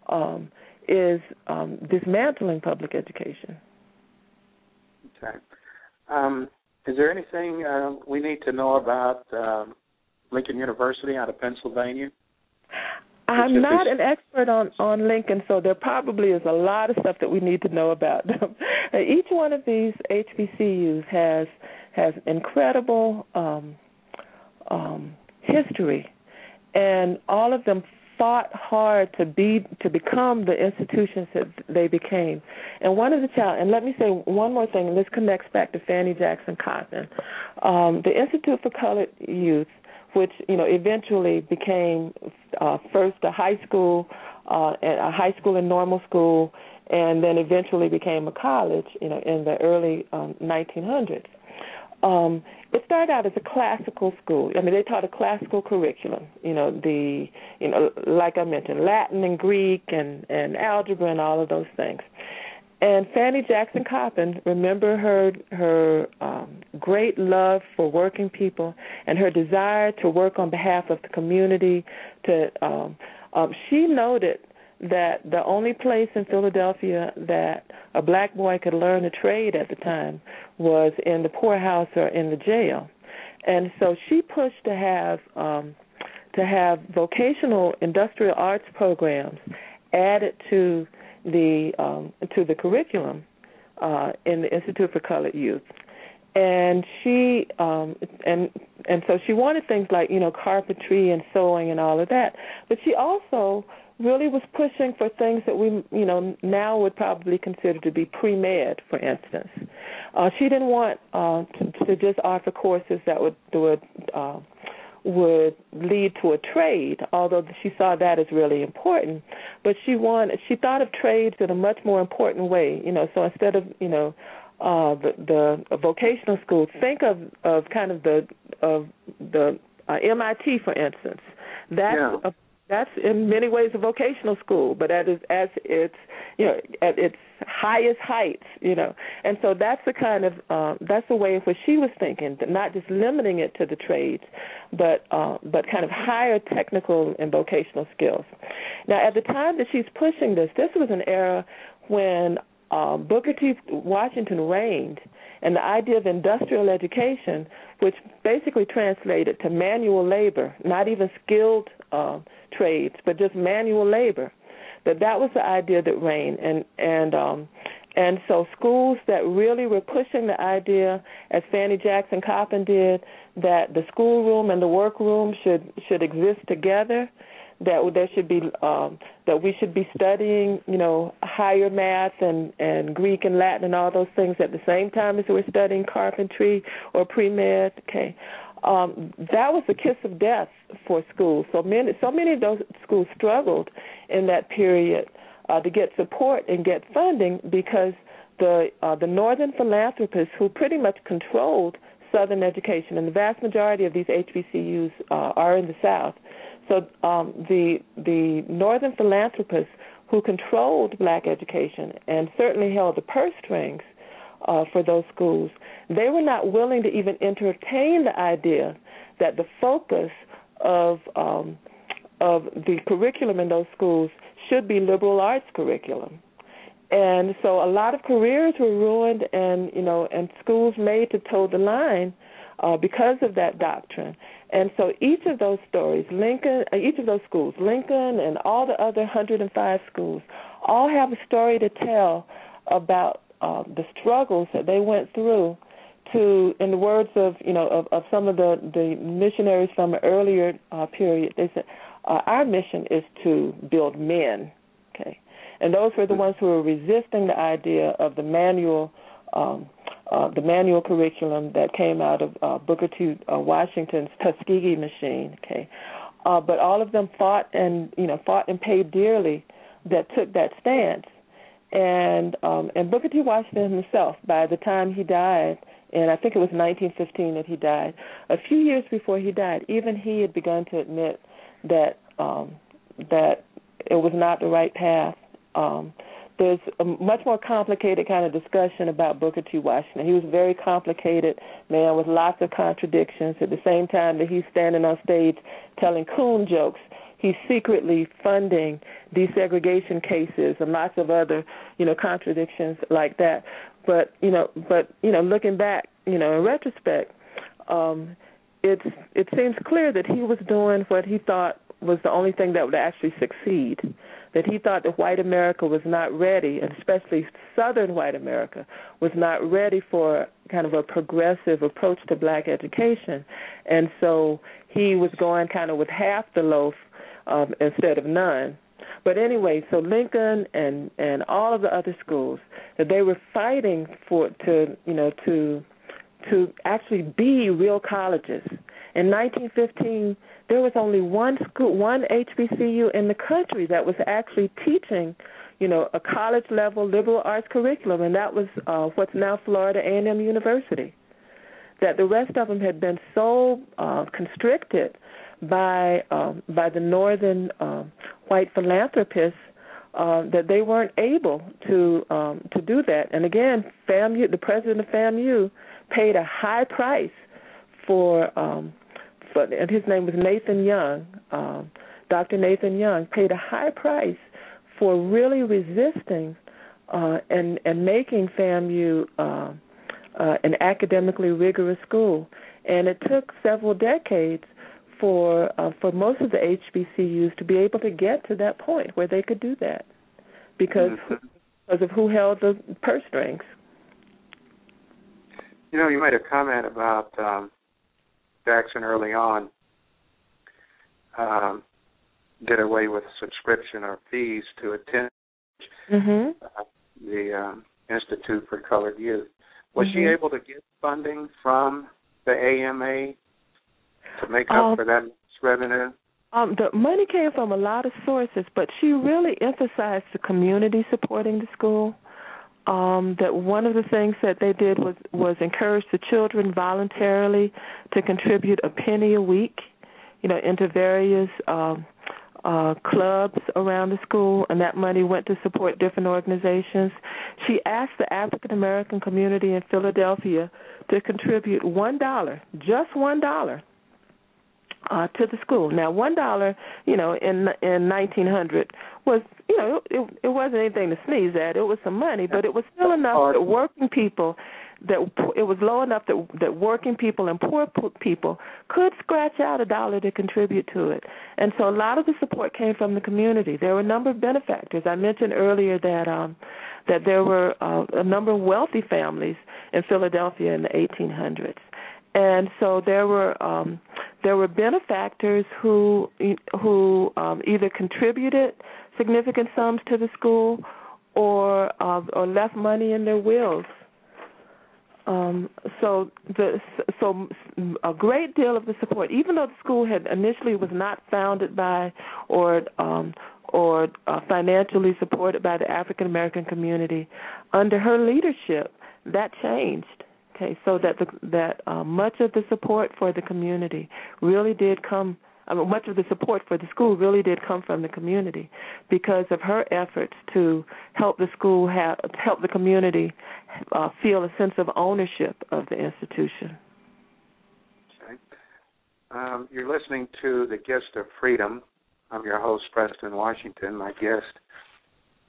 um, is um, dismantling public education. Okay. Um, is there anything uh, we need to know about um, Lincoln University out of Pennsylvania? I'm not an expert on on Lincoln, so there probably is a lot of stuff that we need to know about. Them. Each one of these HBCUs has has incredible um, um, history, and all of them fought hard to be to become the institutions that they became. And one of the challenge, and let me say one more thing, and this connects back to Fannie Jackson Coppin. Um, the Institute for Colored Youth, which you know eventually became uh, first a high school, uh, a high school and normal school, and then eventually became a college. You know, in the early um, 1900s. Um, it started out as a classical school. I mean, they taught a classical curriculum. You know, the you know, like I mentioned, Latin and Greek and and algebra and all of those things. And Fannie Jackson Coppin, remember her her um, great love for working people and her desire to work on behalf of the community. To um, um, she noted that the only place in Philadelphia that a black boy could learn a trade at the time was in the poorhouse or in the jail. And so she pushed to have um to have vocational industrial arts programs added to the um to the curriculum uh in the Institute for Colored Youth. And she um and and so she wanted things like, you know, carpentry and sewing and all of that. But she also really was pushing for things that we, you know, now would probably consider to be pre-med, for instance. Uh, she didn't want uh, to, to just offer courses that would would uh, would lead to a trade, although she saw that as really important. But she wanted, she thought of trades in a much more important way. You know, so instead of you know uh, the the vocational school, think of of kind of the of the uh, MIT, for instance. That's yeah. a that's in many ways a vocational school, but at its as its you know at its highest heights, you know, and so that's the kind of um, that's the way in which she was thinking, not just limiting it to the trades, but uh, but kind of higher technical and vocational skills. Now, at the time that she's pushing this, this was an era when um, Booker T. Washington reigned, and the idea of industrial education, which basically translated to manual labor, not even skilled. Uh, trades, but just manual labor. That that was the idea that reigned, and and um, and so schools that really were pushing the idea, as Fannie Jackson Coppin did, that the schoolroom and the workroom should should exist together, that there should be um, that we should be studying, you know, higher math and and Greek and Latin and all those things at the same time as we're studying carpentry or pre med. Okay, um, that was the kiss of death for schools. So many, so many of those schools struggled in that period uh, to get support and get funding because the uh, the northern philanthropists who pretty much controlled Southern education, and the vast majority of these HBCUs uh, are in the South. So um, the the Northern philanthropists who controlled black education and certainly held the purse strings uh, for those schools, they were not willing to even entertain the idea that the focus of um, of the curriculum in those schools should be liberal arts curriculum. And so a lot of careers were ruined and you know and schools made to toe the line uh, because of that doctrine. And so each of those stories, Lincoln, uh, each of those schools, Lincoln and all the other 105 schools, all have a story to tell about uh, the struggles that they went through to, in the words of you know of, of some of the the missionaries from an earlier uh, period, they said uh, our mission is to build men. Okay, and those were the ones who were resisting the idea of the manual. Um, uh, the manual curriculum that came out of uh, Booker T. Uh, Washington's Tuskegee machine. Okay, uh, but all of them fought and you know fought and paid dearly that took that stance. And um, and Booker T. Washington himself, by the time he died, and I think it was 1915 that he died. A few years before he died, even he had begun to admit that um, that it was not the right path. Um, there's a much more complicated kind of discussion about Booker T. Washington. He was a very complicated man with lots of contradictions. At the same time that he's standing on stage telling coon jokes, he's secretly funding desegregation cases and lots of other, you know, contradictions like that. But you know, but you know, looking back, you know, in retrospect, um, it's it seems clear that he was doing what he thought was the only thing that would actually succeed. That he thought that white America was not ready, and especially Southern white America was not ready for kind of a progressive approach to black education, and so he was going kind of with half the loaf um, instead of none. But anyway, so Lincoln and and all of the other schools that they were fighting for to you know to to actually be real colleges. In 1915, there was only one school, one HBCU in the country that was actually teaching, you know, a college level liberal arts curriculum, and that was uh, what's now Florida A&M University. That the rest of them had been so uh, constricted by um, by the northern um, white philanthropists uh, that they weren't able to um, to do that. And again, FAMU, the president of FAMU, paid a high price for, um, for and his name was Nathan Young. Um, Dr. Nathan Young paid a high price for really resisting uh, and and making FAMU uh, uh, an academically rigorous school. And it took several decades for uh, for most of the HBCUs to be able to get to that point where they could do that because because of who held the purse strings. You know, you made a comment about um, Jackson early on um, did away with subscription or fees to attend mm-hmm. uh, the um, Institute for Colored Youth. Was mm-hmm. she able to get funding from the AMA to make up um, for that revenue? Um, the money came from a lot of sources, but she really emphasized the community supporting the school. Um, that one of the things that they did was was encourage the children voluntarily to contribute a penny a week, you know, into various um, uh, clubs around the school, and that money went to support different organizations. She asked the African American community in Philadelphia to contribute one dollar, just one dollar, uh, to the school. Now, one dollar, you know, in in 1900 was, you know, it it wasn't anything to sneeze at. It was some money, but it was still enough that working people that it was low enough that that working people and poor people could scratch out a dollar to contribute to it. And so a lot of the support came from the community. There were a number of benefactors. I mentioned earlier that um that there were uh, a number of wealthy families in Philadelphia in the 1800s and so there were um, there were benefactors who who um, either contributed significant sums to the school or uh, or left money in their wills. Um, so the so a great deal of the support, even though the school had initially was not founded by or um, or uh, financially supported by the African American community, under her leadership, that changed Okay, so that the, that uh, much of the support for the community really did come. I mean, much of the support for the school really did come from the community because of her efforts to help the school have help the community uh, feel a sense of ownership of the institution. Okay. Um, you're listening to the Gist of Freedom. I'm your host, Preston Washington. My guest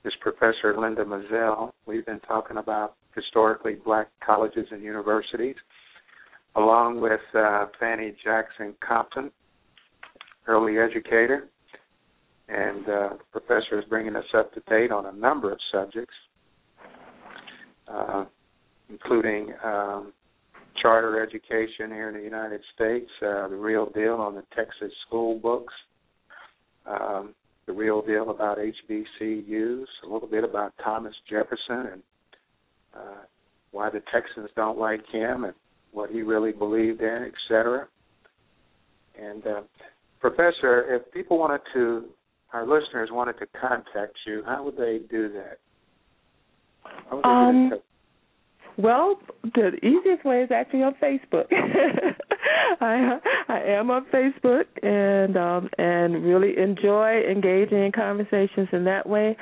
is Professor Linda Mizell. We've been talking about historically black colleges and universities, along with uh, Fannie Jackson Compton, early educator. And uh, the professor is bringing us up to date on a number of subjects, uh, including um, charter education here in the United States, uh, the real deal on the Texas school books, um, the real deal about HBCUs, a little bit about Thomas Jefferson and uh, why the Texans don't like him and what he really believed in, etc. And uh, Professor, if people wanted to, our listeners wanted to contact you, how would they do that? Would they um? Well, the easiest way is actually on Facebook. I I am on Facebook and um and really enjoy engaging in conversations in that way.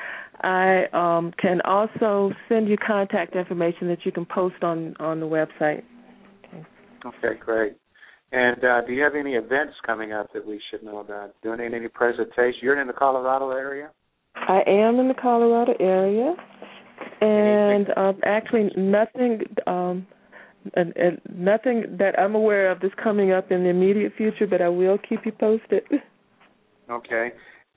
I um can also send you contact information that you can post on on the website. Okay, okay great. And uh, do you have any events coming up that we should know about? Doing any presentations? You're in the Colorado area? I am in the Colorado area and um, actually nothing um, and, and nothing that I'm aware of is coming up in the immediate future, but I will keep you posted. Okay.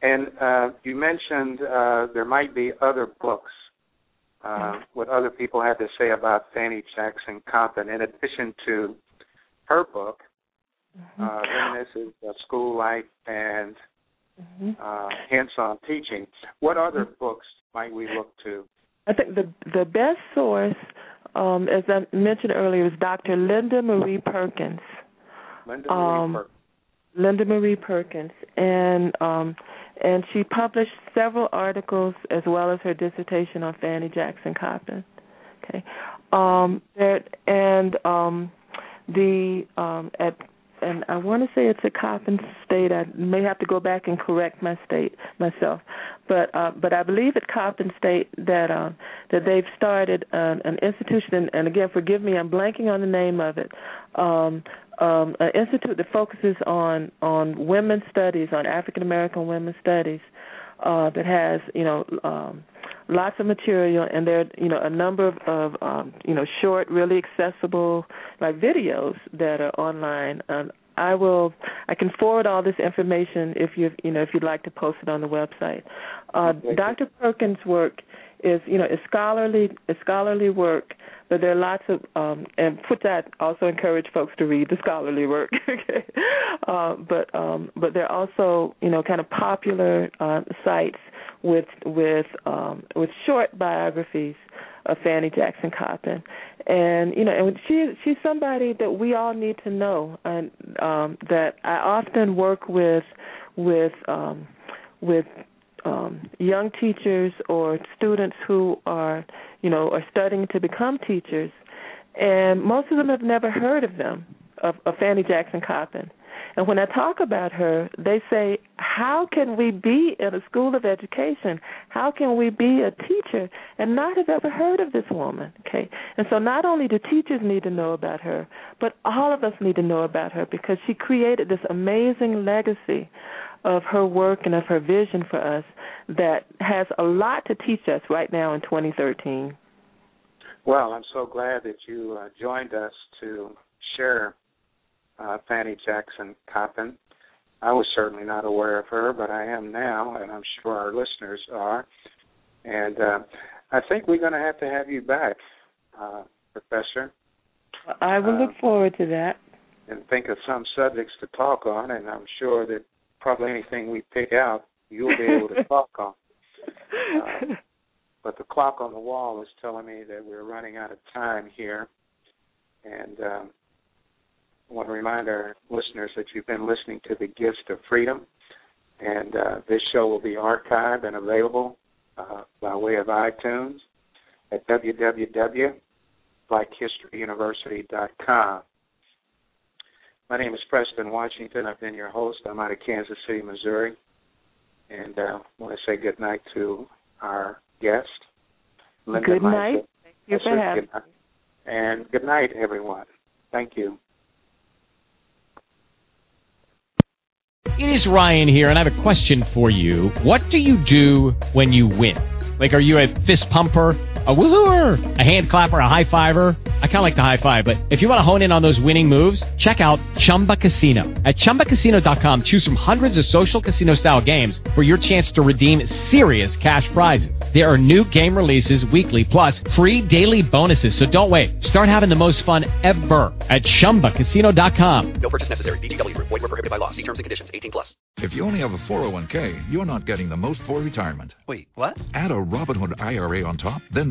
And uh, you mentioned uh, there might be other books. Uh, what other people had to say about Fannie Jackson Compton, in addition to her book, mm-hmm. uh, Reminiscences of School Life and mm-hmm. uh, Hints on Teaching. What other mm-hmm. books might we look to I think the the best source, um, as I mentioned earlier, is Dr. Linda Marie Perkins. Linda Marie um, Perkins. Linda Marie Perkins, and um, and she published several articles as well as her dissertation on Fannie Jackson Coppin. Okay, um, there, and um, the um, at and I want to say it's a Coppin state. I may have to go back and correct my state myself, but uh, but I believe at Coppin State that um, that they've started an, an institution, and, and again, forgive me, I'm blanking on the name of it. Um, um, an institute that focuses on on women's studies, on African American women's studies, uh, that has you know. Um, lots of material and there are you know a number of, of um you know short really accessible like videos that are online um, I will I can forward all this information if you you know if you'd like to post it on the website. Uh, Dr. Perkins' work is you know is scholarly is scholarly work, but there are lots of um, and put that also encourage folks to read the scholarly work. okay, uh, but um, but there are also you know kind of popular uh, sites with with um, with short biographies of Fannie Jackson Coppin, and you know, and she she's somebody that we all need to know, and um, that I often work with with um, with um, young teachers or students who are you know are studying to become teachers, and most of them have never heard of them of, of Fannie Jackson Coppin. And when I talk about her, they say, How can we be in a school of education? How can we be a teacher and not have ever heard of this woman? Okay. And so not only do teachers need to know about her, but all of us need to know about her because she created this amazing legacy of her work and of her vision for us that has a lot to teach us right now in 2013. Well, I'm so glad that you uh, joined us to share uh, Fannie Jackson Coppin. I was certainly not aware of her, but I am now, and I'm sure our listeners are. And uh, I think we're going to have to have you back, uh, Professor. I will look uh, forward to that. And think of some subjects to talk on, and I'm sure that probably anything we pick out, you'll be able to talk on. Uh, but the clock on the wall is telling me that we're running out of time here. And um, I want to remind our listeners that you've been listening to The Gifts of Freedom, and uh, this show will be archived and available uh, by way of iTunes at www.lsd.org blackhistoryuniversity.com. My name is Preston Washington. I've been your host. I'm out of Kansas City, Missouri. And uh, I want to say good night to our guest, Linda Good Mizell. night. Thank you for having night. And good night, everyone. Thank you. It is Ryan here, and I have a question for you. What do you do when you win? Like, are you a fist pumper? A woohooer, a hand clapper, a high fiver. I kind of like the high five, but if you want to hone in on those winning moves, check out Chumba Casino. At ChumbaCasino.com, choose from hundreds of social casino style games for your chance to redeem serious cash prizes. There are new game releases weekly, plus free daily bonuses. So don't wait. Start having the most fun ever at ChumbaCasino.com. No purchase necessary. VGW Group. Void were prohibited by law. See terms and conditions. 18 plus. If you only have a 401k, you're not getting the most for retirement. Wait, what? Add a Robinhood IRA on top, then